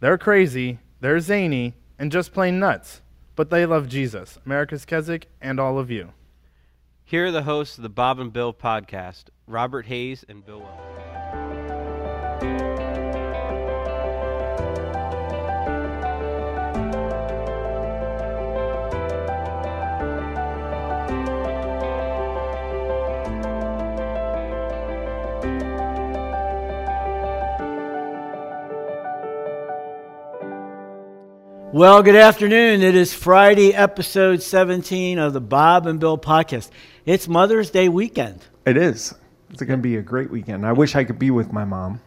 They're crazy, they're zany, and just plain nuts, but they love Jesus, America's Keswick, and all of you. Here are the hosts of the Bob and Bill podcast, Robert Hayes and Bill Welte. Well, good afternoon. It is Friday, episode 17 of the Bob and Bill podcast. It's Mother's Day weekend. It is. It's going to be a great weekend. I wish I could be with my mom,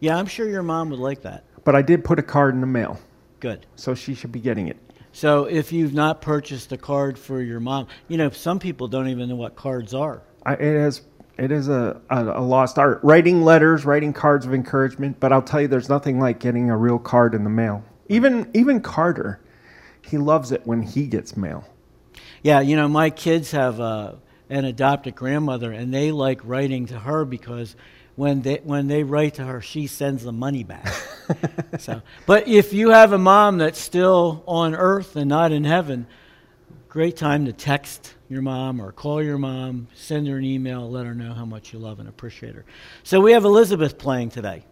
Yeah, I'm sure your mom would like that. but I did put a card in the mail, Good. so she should be getting it. So if you've not purchased a card for your mom, you know, some people don't even know what cards are. I, it is it is a, a, a lost art. Writing letters, writing cards of encouragement, but I'll tell you, there's nothing like getting a real card in the mail. Even even Carter, he loves it when he gets mail. Yeah, you know, my kids have uh, an adopted grandmother, and they like writing to her because when they when they write to her, she sends the money back. so, but if you have a mom that's still on earth and not in heaven, great time to text your mom or call your mom, send her an email, let her know how much you love and appreciate her. So we have Elizabeth playing today.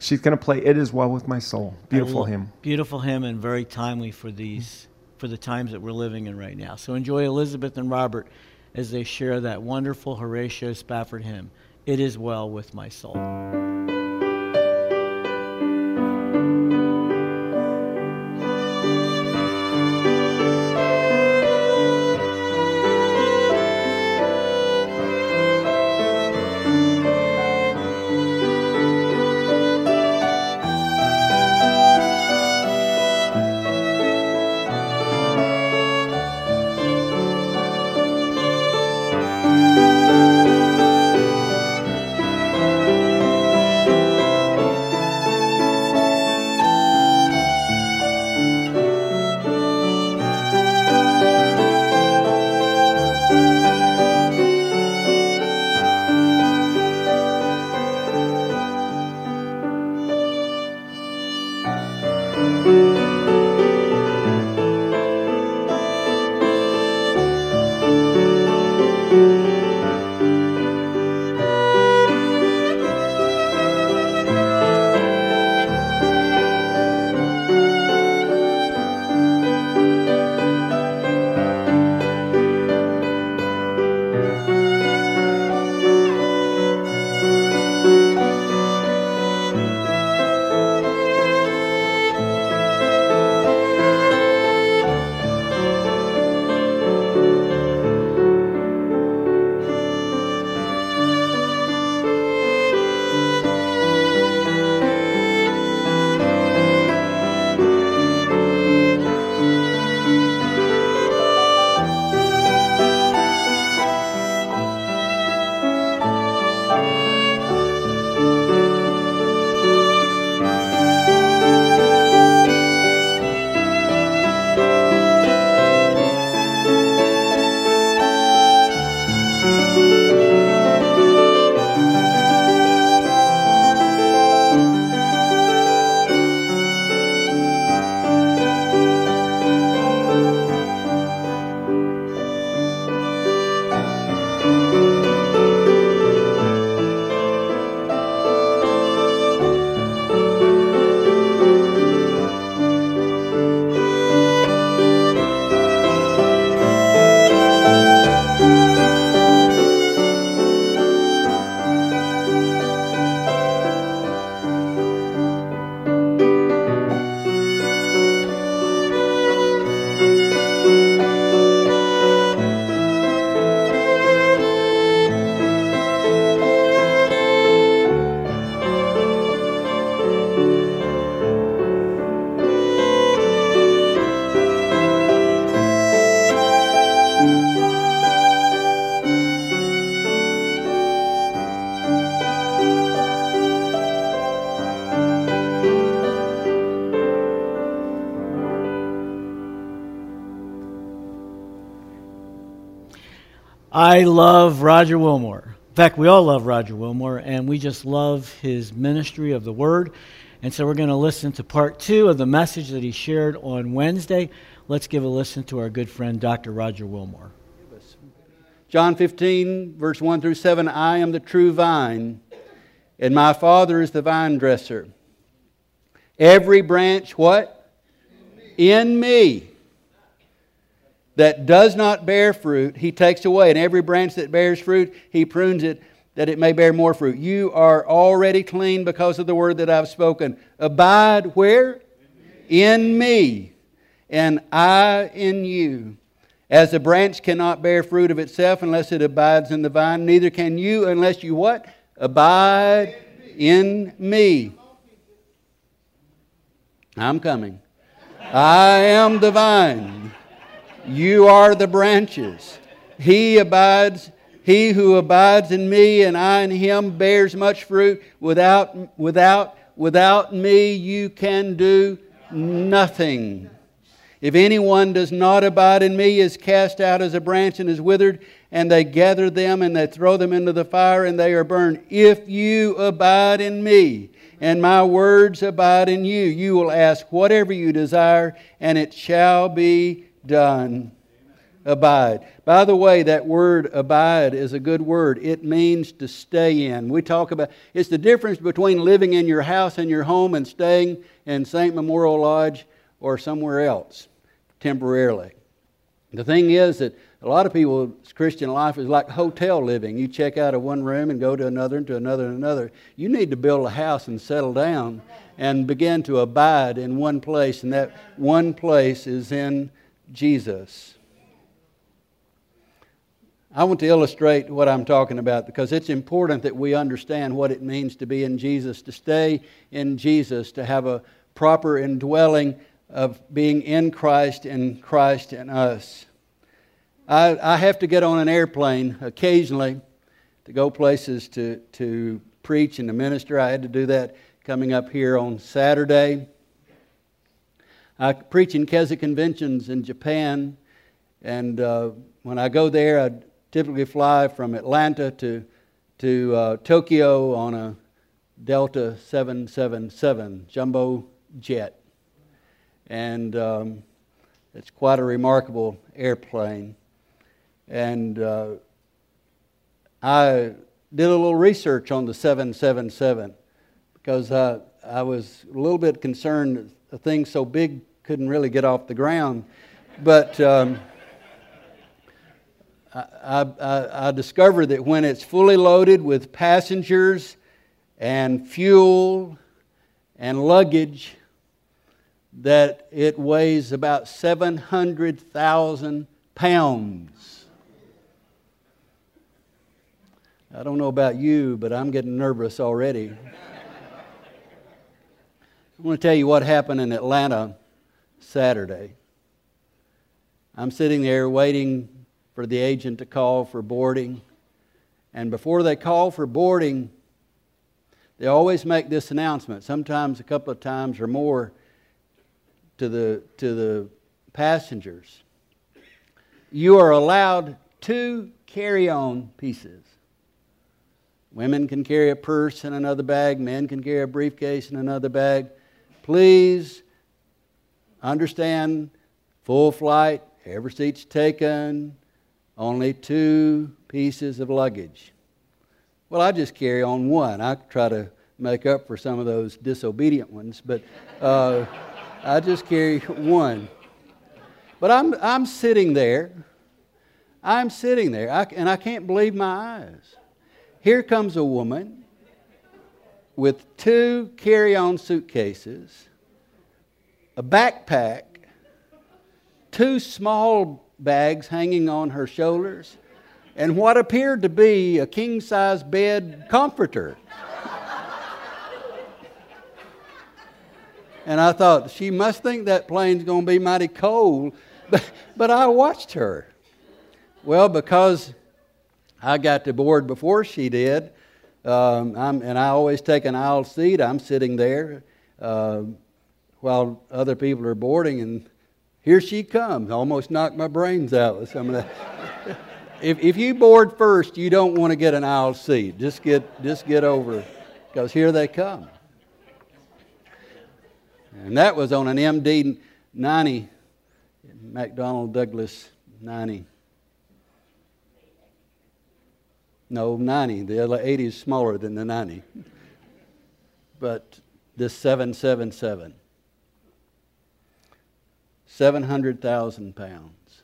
She's going to play "It Is Well with My Soul." Beautiful hymn. Beautiful hymn and very timely for these for the times that we're living in right now. So enjoy Elizabeth and Robert as they share that wonderful Horatio Spafford hymn. It is well with my soul. I love Roger Willmore. In fact, we all love Roger Willmore, and we just love his ministry of the Word. And so we're going to listen to part two of the message that he shared on Wednesday. Let's give a listen to our good friend, Dr. Roger Willmore. John 15, verse 1 through 7 I am the true vine, and my Father is the vine dresser. Every branch, what? In me that does not bear fruit, he takes away. And every branch that bears fruit, he prunes it that it may bear more fruit. You are already clean because of the word that I've spoken. Abide where? In me, and I in you. As a branch cannot bear fruit of itself unless it abides in the vine, neither can you unless you what? Abide in me. I'm coming. I am the vine. You are the branches. He abides he who abides in me and I in him bears much fruit. Without, without, without me, you can do nothing. If anyone does not abide in me, is cast out as a branch and is withered, and they gather them and they throw them into the fire and they are burned. If you abide in me, and my words abide in you, you will ask whatever you desire, and it shall be done abide. By the way, that word abide is a good word. It means to stay in. We talk about it's the difference between living in your house and your home and staying in St. Memorial Lodge or somewhere else temporarily. The thing is that a lot of people's Christian life is like hotel living. You check out of one room and go to another and to another and another. You need to build a house and settle down and begin to abide in one place, and that one place is in Jesus. I want to illustrate what I'm talking about because it's important that we understand what it means to be in Jesus, to stay in Jesus, to have a proper indwelling of being in Christ and Christ in us. I, I have to get on an airplane occasionally to go places to, to preach and to minister. I had to do that coming up here on Saturday. I preach in Keswick conventions in Japan, and uh, when I go there, I typically fly from Atlanta to, to uh, Tokyo on a Delta 777 jumbo jet. And um, it's quite a remarkable airplane. And uh, I did a little research on the 777 because uh, I was a little bit concerned a thing so big couldn't really get off the ground. But. Um, I, I, I discovered that when it's fully loaded with passengers and fuel and luggage, that it weighs about 700,000 pounds. I don't know about you, but I'm getting nervous already. I want to tell you what happened in Atlanta Saturday. I'm sitting there waiting for the agent to call for boarding. And before they call for boarding, they always make this announcement, sometimes a couple of times or more, to the, to the passengers. You are allowed two carry on pieces. Women can carry a purse in another bag, men can carry a briefcase in another bag. Please understand full flight, every seat's taken, only two pieces of luggage. Well, I just carry on one. I try to make up for some of those disobedient ones, but uh, I just carry one. But I'm, I'm sitting there. I'm sitting there, I, and I can't believe my eyes. Here comes a woman with two carry on suitcases, a backpack, two small bags hanging on her shoulders, and what appeared to be a king size bed comforter. and I thought, she must think that plane's going to be mighty cold. But, but I watched her. Well, because I got to board before she did, um, and I always take an aisle seat, I'm sitting there uh, while other people are boarding, and here she comes. Almost knocked my brains out with some of that. if, if you board first, you don't want to get an aisle seat. Just get, just get over because here they come. And that was on an MD 90, McDonnell Douglas 90. No, 90. The other 80 is smaller than the 90. But this 777. 700,000 pounds.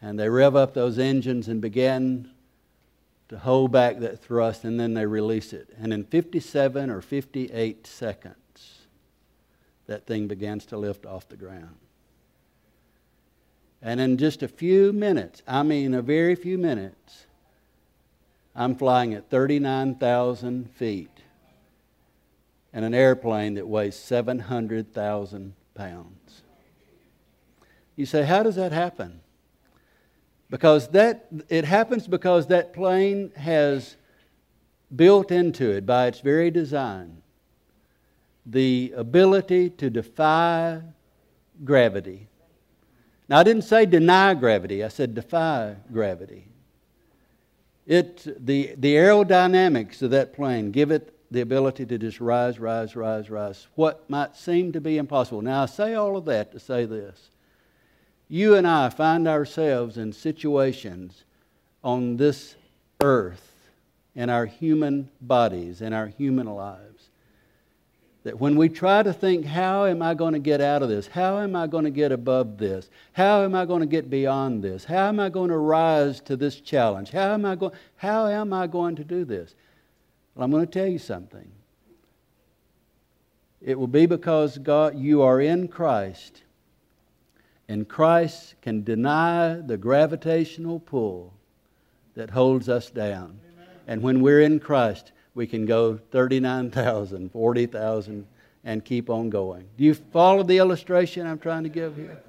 And they rev up those engines and begin to hold back that thrust, and then they release it. And in 57 or 58 seconds, that thing begins to lift off the ground. And in just a few minutes, I mean a very few minutes, I'm flying at 39,000 feet in an airplane that weighs 700,000 pounds. You say, how does that happen? Because that, it happens because that plane has built into it by its very design the ability to defy gravity. Now, I didn't say deny gravity, I said defy gravity. It, the, the aerodynamics of that plane give it the ability to just rise, rise, rise, rise. What might seem to be impossible. Now, I say all of that to say this you and I find ourselves in situations on this earth, in our human bodies, in our human lives, that when we try to think, how am I going to get out of this? How am I going to get above this? How am I going to get beyond this? How am I going to rise to this challenge? How am I, go- how am I going to do this? Well, I'm going to tell you something. It will be because God, you are in Christ and Christ can deny the gravitational pull that holds us down. And when we're in Christ, we can go 39,000, 40,000, and keep on going. Do you follow the illustration I'm trying to give here?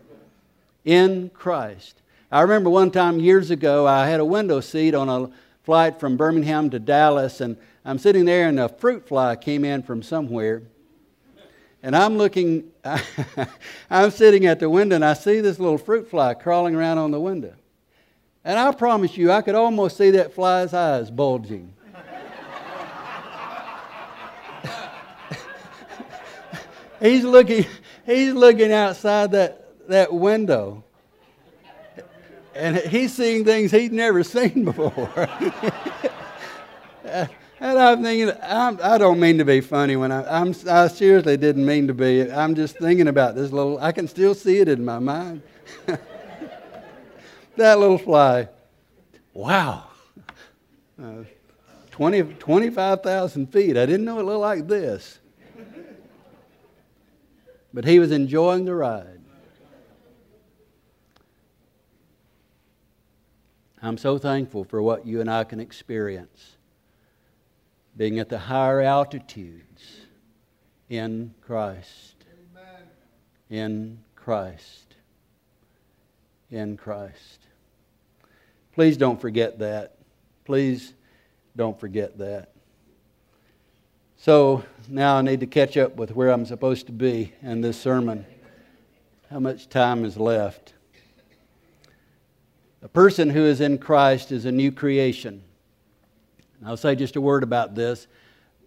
In Christ. I remember one time years ago, I had a window seat on a flight from Birmingham to Dallas, and I'm sitting there, and a fruit fly came in from somewhere and I'm looking, I'm sitting at the window and I see this little fruit fly crawling around on the window. And I promise you, I could almost see that fly's eyes bulging. he's looking, he's looking outside that, that window. And he's seeing things he's never seen before. And I'm thinking, I'm, I do not mean to be funny when I, I'm, I seriously didn't mean to be. I'm just thinking about this little, I can still see it in my mind. that little fly. Wow. Uh, 20, 25,000 feet. I didn't know it looked like this. But he was enjoying the ride. I'm so thankful for what you and I can experience being at the higher altitudes in Christ. In Christ. In Christ. Please don't forget that. Please don't forget that. So now I need to catch up with where I'm supposed to be in this sermon. How much time is left? A person who is in Christ is a new creation. I'll say just a word about this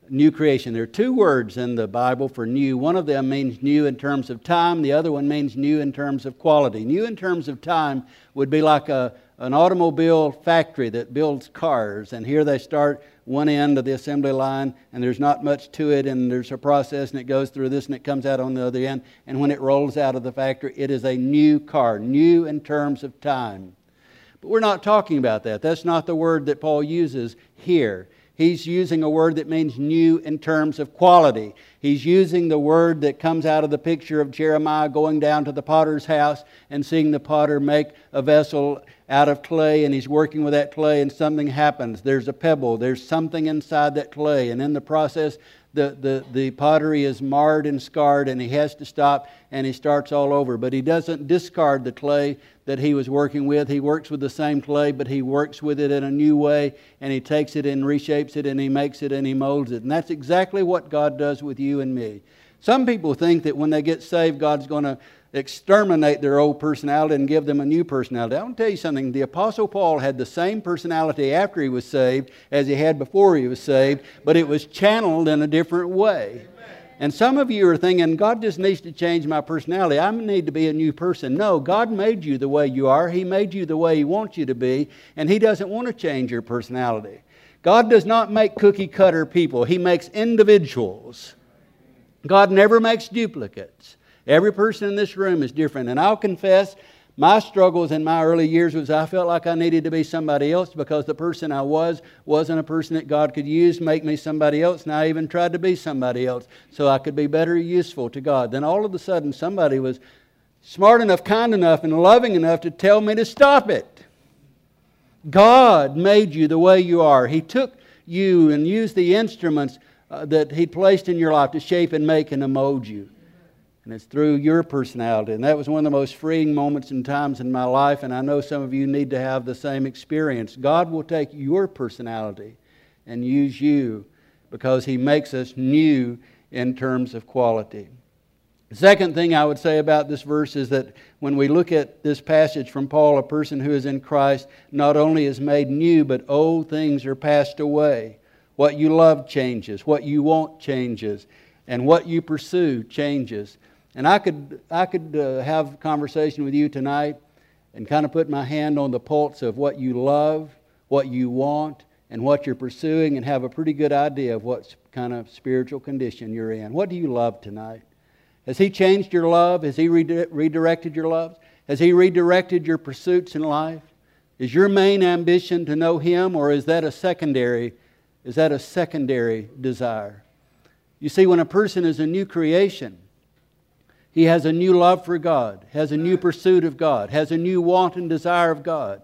new creation. There are two words in the Bible for new. One of them means new in terms of time, the other one means new in terms of quality. New in terms of time would be like a, an automobile factory that builds cars, and here they start one end of the assembly line, and there's not much to it, and there's a process, and it goes through this, and it comes out on the other end. And when it rolls out of the factory, it is a new car, new in terms of time. We're not talking about that. That's not the word that Paul uses here. He's using a word that means new in terms of quality. He's using the word that comes out of the picture of Jeremiah going down to the potter's house and seeing the potter make a vessel out of clay, and he's working with that clay, and something happens. There's a pebble, there's something inside that clay, and in the process, the, the, the pottery is marred and scarred, and he has to stop and he starts all over. But he doesn't discard the clay that he was working with. He works with the same clay, but he works with it in a new way, and he takes it and reshapes it, and he makes it and he molds it. And that's exactly what God does with you and me. Some people think that when they get saved, God's going to exterminate their old personality and give them a new personality. I want to tell you something. The Apostle Paul had the same personality after he was saved as he had before he was saved, but it was channeled in a different way. And some of you are thinking, God just needs to change my personality. I need to be a new person. No, God made you the way you are. He made you the way He wants you to be, and He doesn't want to change your personality. God does not make cookie cutter people, He makes individuals. God never makes duplicates. Every person in this room is different. And I'll confess, my struggles in my early years was I felt like I needed to be somebody else because the person I was wasn't a person that God could use, make me somebody else. And I even tried to be somebody else so I could be better useful to God. Then all of a sudden, somebody was smart enough, kind enough, and loving enough to tell me to stop it. God made you the way you are. He took you and used the instruments uh, that He placed in your life to shape and make and mold you. And it's through your personality. And that was one of the most freeing moments and times in my life. And I know some of you need to have the same experience. God will take your personality and use you because He makes us new in terms of quality. The second thing I would say about this verse is that when we look at this passage from Paul, a person who is in Christ not only is made new, but old things are passed away. What you love changes, what you want changes, and what you pursue changes. And I could, I could uh, have a conversation with you tonight and kind of put my hand on the pulse of what you love, what you want, and what you're pursuing, and have a pretty good idea of what kind of spiritual condition you're in. What do you love tonight? Has He changed your love? Has He redirected your love? Has He redirected your pursuits in life? Is your main ambition to know Him, or is that a secondary? Is that a secondary desire? You see, when a person is a new creation, he has a new love for God, has a new pursuit of God, has a new want and desire of God.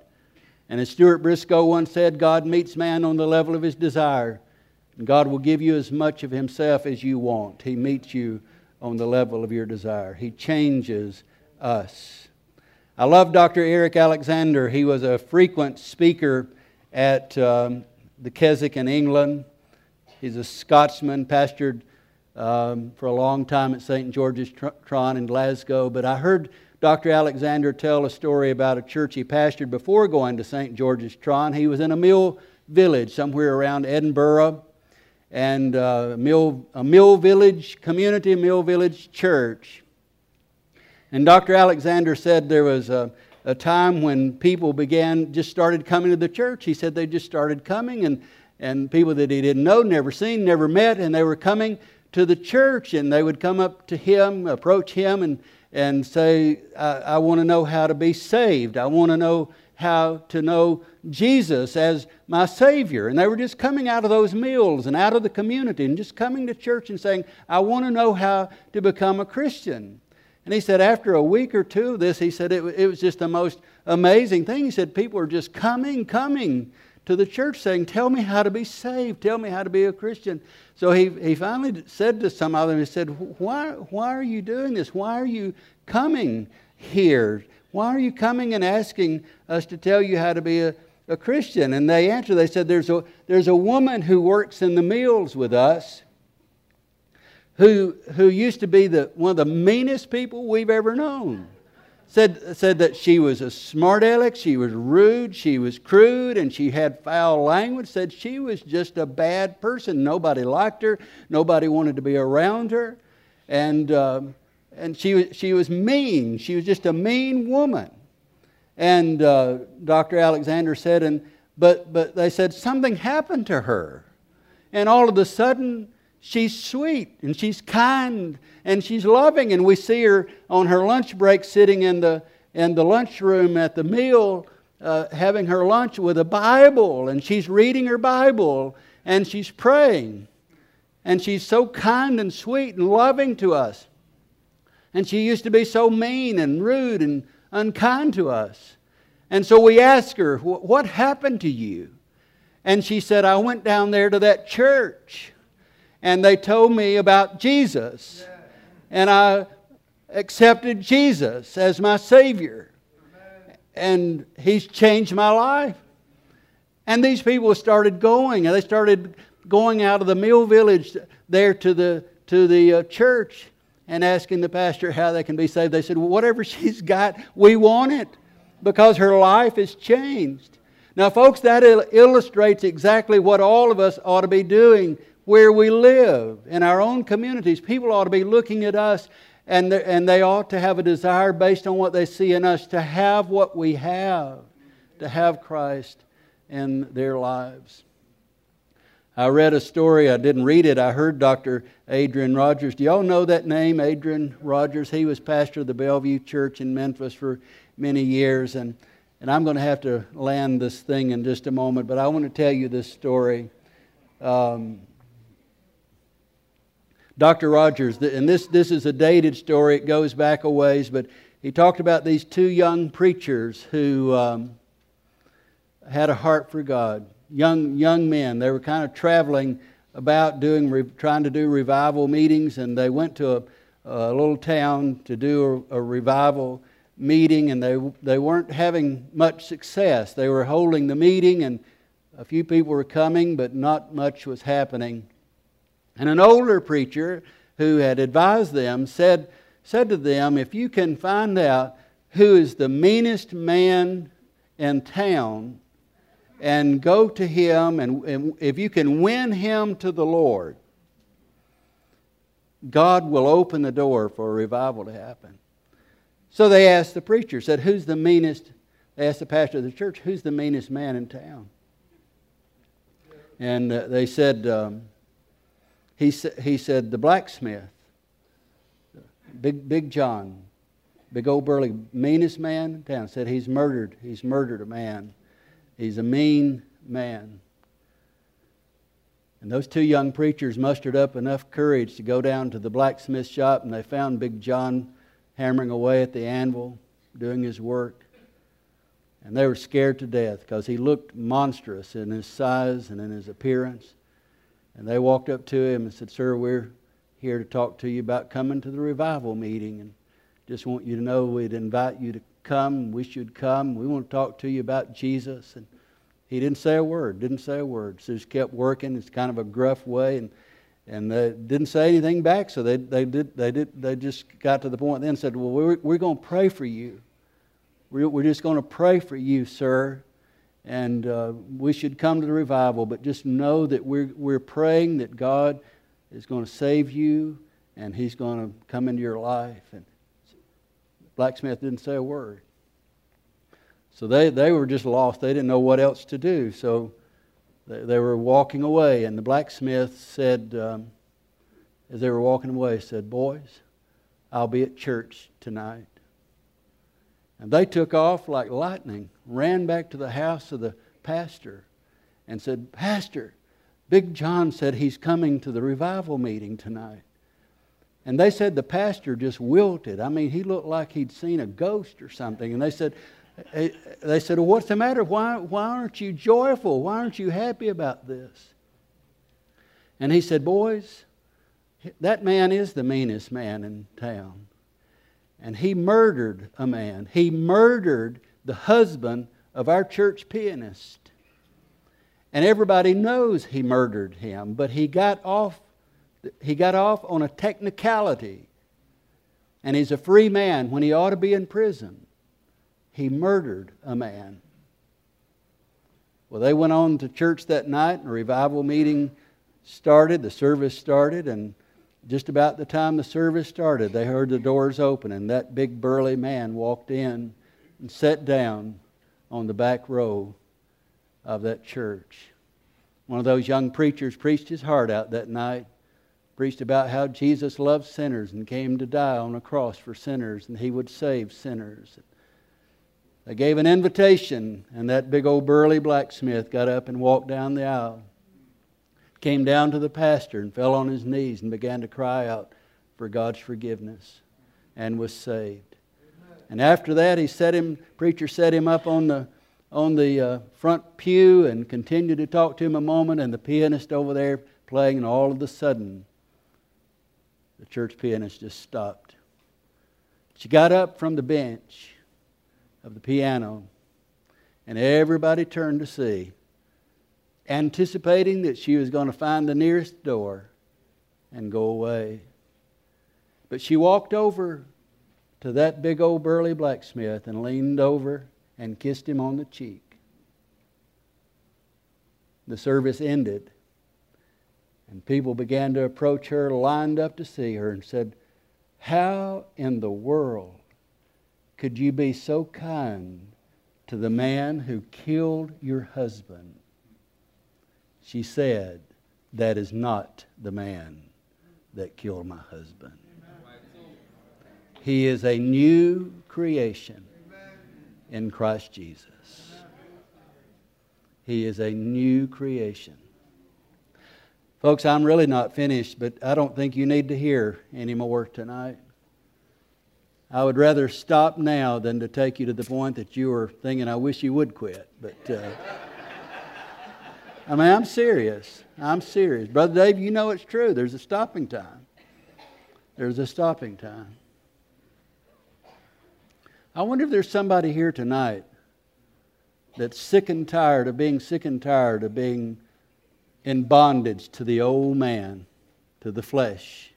And as Stuart Briscoe once said, God meets man on the level of his desire. And God will give you as much of himself as you want. He meets you on the level of your desire. He changes us. I love Dr. Eric Alexander. He was a frequent speaker at um, the Keswick in England. He's a Scotsman, pastored um, for a long time at St. George's Tron in Glasgow. But I heard Dr. Alexander tell a story about a church he pastored before going to St. George's Tron. He was in a mill village somewhere around Edinburgh and uh, mill, a mill village community, mill village church. And Dr. Alexander said there was a, a time when people began, just started coming to the church. He said they just started coming, and, and people that he didn't know, never seen, never met, and they were coming to the church, and they would come up to him, approach him, and, and say, I, I want to know how to be saved. I want to know how to know Jesus as my Savior. And they were just coming out of those meals and out of the community and just coming to church and saying, I want to know how to become a Christian. And he said, after a week or two of this, he said it, it was just the most amazing thing. He said, people are just coming, coming to the church saying, Tell me how to be saved. Tell me how to be a Christian. So he, he finally said to some of them, He said, why, why are you doing this? Why are you coming here? Why are you coming and asking us to tell you how to be a, a Christian? And they answered, they said, there's a, there's a woman who works in the mills with us who, who used to be the, one of the meanest people we've ever known. Said, said that she was a smart aleck, she was rude, she was crude, and she had foul language. Said she was just a bad person. Nobody liked her, nobody wanted to be around her. And um, and she she was mean. She was just a mean woman. And uh, Dr. Alexander said, and, but, but they said something happened to her. And all of a sudden, she's sweet and she's kind and she's loving. And we see her on her lunch break sitting in the, in the lunchroom at the meal, uh, having her lunch with a Bible. And she's reading her Bible and she's praying. And she's so kind and sweet and loving to us. And she used to be so mean and rude and unkind to us. And so we asked her, What happened to you? And she said, I went down there to that church and they told me about Jesus. And I accepted Jesus as my Savior. And He's changed my life. And these people started going, and they started going out of the mill village there to the, to the uh, church and asking the pastor how they can be saved. They said, well, whatever she's got, we want it because her life has changed. Now, folks, that il- illustrates exactly what all of us ought to be doing where we live in our own communities. People ought to be looking at us and, and they ought to have a desire based on what they see in us to have what we have, to have Christ in their lives. I read a story, I didn't read it, I heard Dr. Adrian Rogers. Do y'all know that name, Adrian Rogers? He was pastor of the Bellevue Church in Memphis for many years. And, and I'm going to have to land this thing in just a moment, but I want to tell you this story. Um, Dr. Rogers, and this, this is a dated story, it goes back a ways, but he talked about these two young preachers who um, had a heart for God. Young, young men. They were kind of traveling about doing, trying to do revival meetings, and they went to a, a little town to do a, a revival meeting, and they, they weren't having much success. They were holding the meeting, and a few people were coming, but not much was happening. And an older preacher who had advised them said, said to them, If you can find out who is the meanest man in town and go to him, and, and if you can win him to the Lord, God will open the door for a revival to happen. So they asked the preacher, said, Who's the meanest? They asked the pastor of the church, Who's the meanest man in town? And uh, they said, um, he, sa- he said, the blacksmith, Big, Big John, big old burly, meanest man in town, said he's murdered. He's murdered a man. He's a mean man. And those two young preachers mustered up enough courage to go down to the blacksmith shop, and they found Big John hammering away at the anvil, doing his work. And they were scared to death because he looked monstrous in his size and in his appearance. And they walked up to him and said, Sir, we're here to talk to you about coming to the revival meeting. And just want you to know we'd invite you to come. Wish you'd come. We want to talk to you about Jesus. And he didn't say a word, didn't say a word. So just kept working. It's kind of a gruff way. And, and they didn't say anything back. So they, they, did, they, did, they just got to the point then and said, Well, we're, we're going to pray for you. We're, we're just going to pray for you, sir and uh, we should come to the revival, but just know that we're, we're praying that God is going to save you and He's going to come into your life. And Blacksmith didn't say a word. So they, they were just lost. They didn't know what else to do. So they, they were walking away, and the blacksmith said, um, as they were walking away, said, Boys, I'll be at church tonight. And they took off like lightning, ran back to the house of the pastor, and said, Pastor, Big John said he's coming to the revival meeting tonight. And they said the pastor just wilted. I mean, he looked like he'd seen a ghost or something. And they said, eh, they said, well, what's the matter? Why, why aren't you joyful? Why aren't you happy about this? And he said, boys, that man is the meanest man in town and he murdered a man. He murdered the husband of our church pianist. And everybody knows he murdered him, but he got off he got off on a technicality. And he's a free man when he ought to be in prison. He murdered a man. Well, they went on to church that night, and a revival meeting started, the service started, and just about the time the service started, they heard the doors open, and that big burly man walked in and sat down on the back row of that church. One of those young preachers preached his heart out that night, preached about how Jesus loved sinners and came to die on a cross for sinners, and he would save sinners. They gave an invitation, and that big old burly blacksmith got up and walked down the aisle came down to the pastor and fell on his knees and began to cry out for God's forgiveness and was saved. And after that, he set him, preacher set him up on the, on the uh, front pew and continued to talk to him a moment, and the pianist over there playing, and all of a sudden, the church pianist just stopped. She got up from the bench of the piano, and everybody turned to see anticipating that she was going to find the nearest door and go away. But she walked over to that big old burly blacksmith and leaned over and kissed him on the cheek. The service ended, and people began to approach her, lined up to see her, and said, How in the world could you be so kind to the man who killed your husband? She said, That is not the man that killed my husband. He is a new creation in Christ Jesus. He is a new creation. Folks, I'm really not finished, but I don't think you need to hear any more tonight. I would rather stop now than to take you to the point that you were thinking, I wish you would quit. But uh, I mean, I'm serious. I'm serious. Brother Dave, you know it's true. There's a stopping time. There's a stopping time. I wonder if there's somebody here tonight that's sick and tired of being sick and tired of being in bondage to the old man, to the flesh.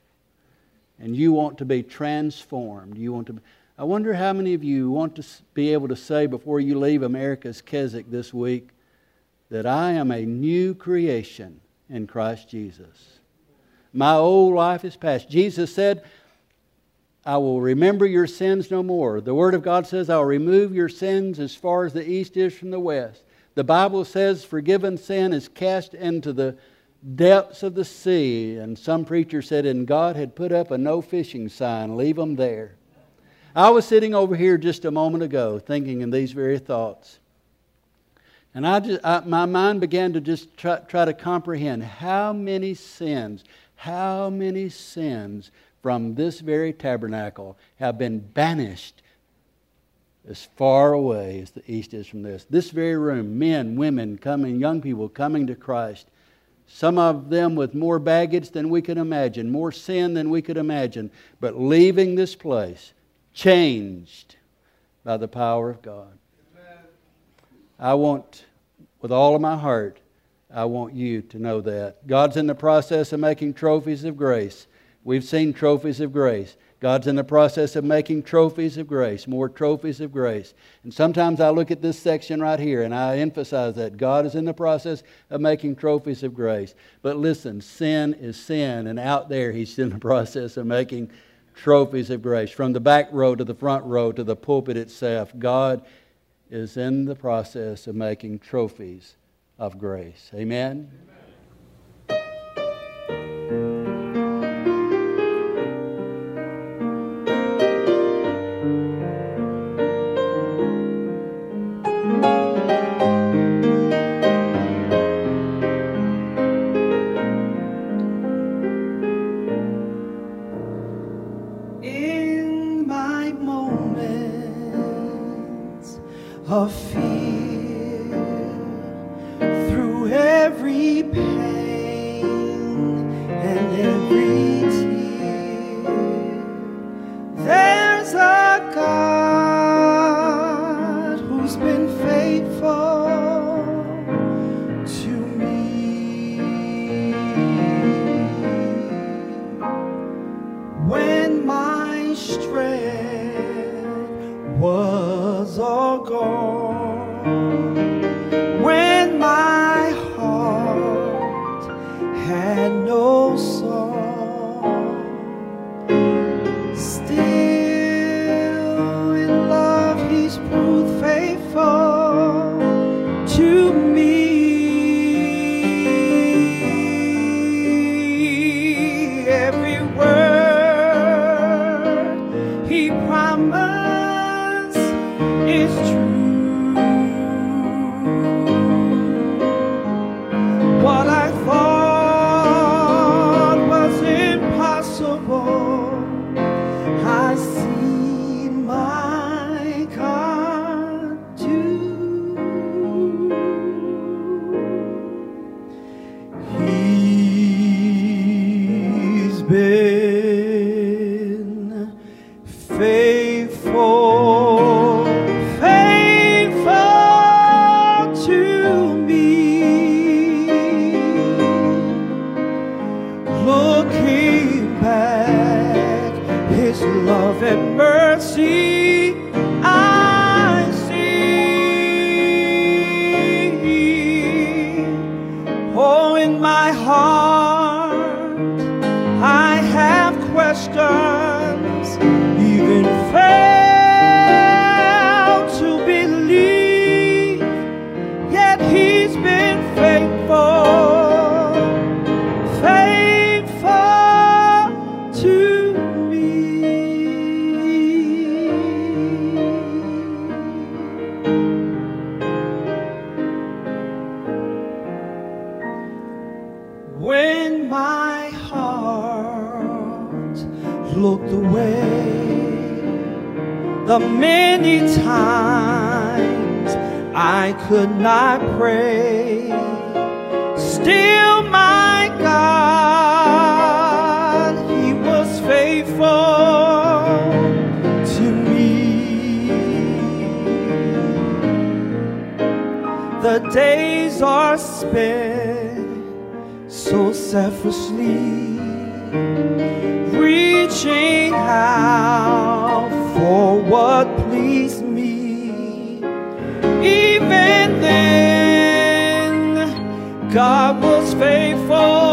And you want to be transformed. You want to be, I wonder how many of you want to be able to say before you leave America's Keswick this week that I am a new creation in Christ Jesus. My old life is past. Jesus said, I will remember your sins no more. The Word of God says, I'll remove your sins as far as the east is from the west. The Bible says, forgiven sin is cast into the depths of the sea. And some preacher said, and God had put up a no fishing sign, leave them there. I was sitting over here just a moment ago thinking in these very thoughts. And I just, I, my mind began to just try, try to comprehend how many sins, how many sins from this very tabernacle have been banished as far away as the east is from this. This very room, men, women coming, young people coming to Christ. Some of them with more baggage than we could imagine, more sin than we could imagine, but leaving this place changed by the power of God. I want, with all of my heart, I want you to know that. God's in the process of making trophies of grace. We've seen trophies of grace. God's in the process of making trophies of grace, more trophies of grace. And sometimes I look at this section right here and I emphasize that God is in the process of making trophies of grace. But listen, sin is sin, and out there He's in the process of making trophies of grace. From the back row to the front row to the pulpit itself, God is in the process of making trophies of grace. Amen? Amen. when my strength was all gone. The days are spent so selfishly, reaching out for what pleased me. Even then, God was faithful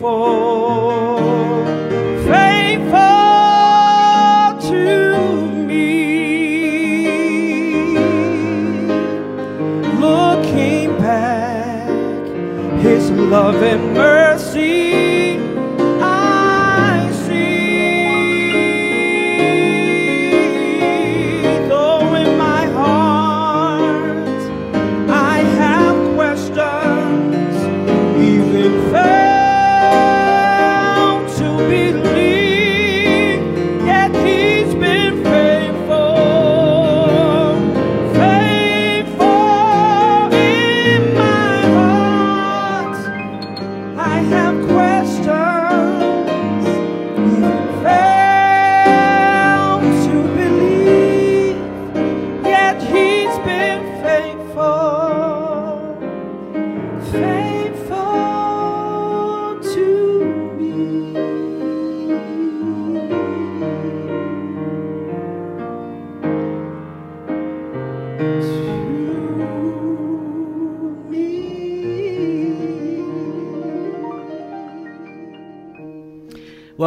faithful, to me. Looking back, His love and mercy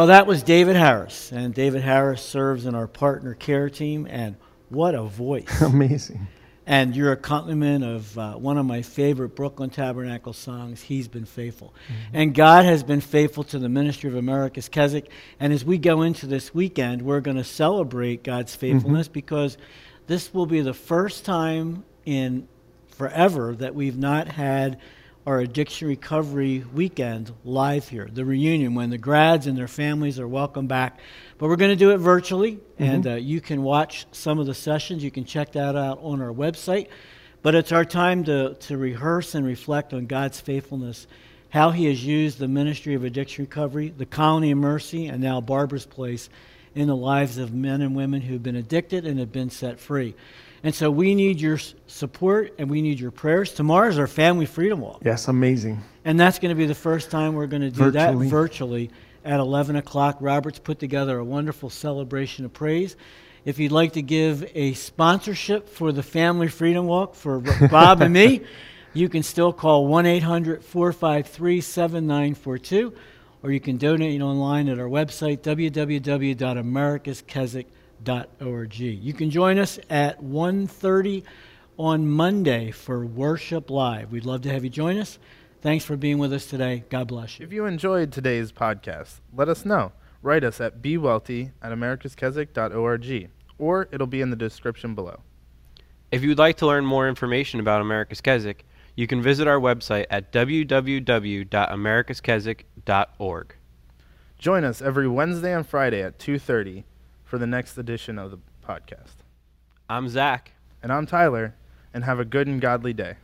Well, that was David Harris, and David Harris serves in our partner care team, and what a voice! Amazing. and your accompaniment of uh, one of my favorite Brooklyn Tabernacle songs, He's Been Faithful. And God has been faithful to the ministry of America's Keswick. And as we go into this weekend, we're going to celebrate God's faithfulness because this will be the first time in forever that we've not had our addiction recovery weekend live here, the reunion, when the grads and their families are welcome back. But we're going to do it virtually, and uh, you can watch some of the sessions. You can check that out on our website. But it's our time to, to rehearse and reflect on God's faithfulness, how He has used the ministry of addiction recovery, the colony of mercy, and now Barbara's place in the lives of men and women who've been addicted and have been set free. And so we need your support and we need your prayers. Tomorrow's our Family Freedom Walk. Yes, amazing. And that's going to be the first time we're going to do Virtually. that virtually at 11 o'clock. Robert's put together a wonderful celebration of praise. If you'd like to give a sponsorship for the Family Freedom Walk for Bob and me, you can still call 1 800 453 7942, or you can donate online at our website, www.americaskeswick.org. You can join us at 1.30 on Monday for Worship Live. We'd love to have you join us. Thanks for being with us today. God bless you. If you enjoyed today's podcast, let us know. Write us at bwelte at americaskeswick.org, or it'll be in the description below. If you'd like to learn more information about America's Keswick, you can visit our website at www.americaskeswick.org. Join us every Wednesday and Friday at 2:30 for the next edition of the podcast. I'm Zach. And I'm Tyler, and have a good and godly day.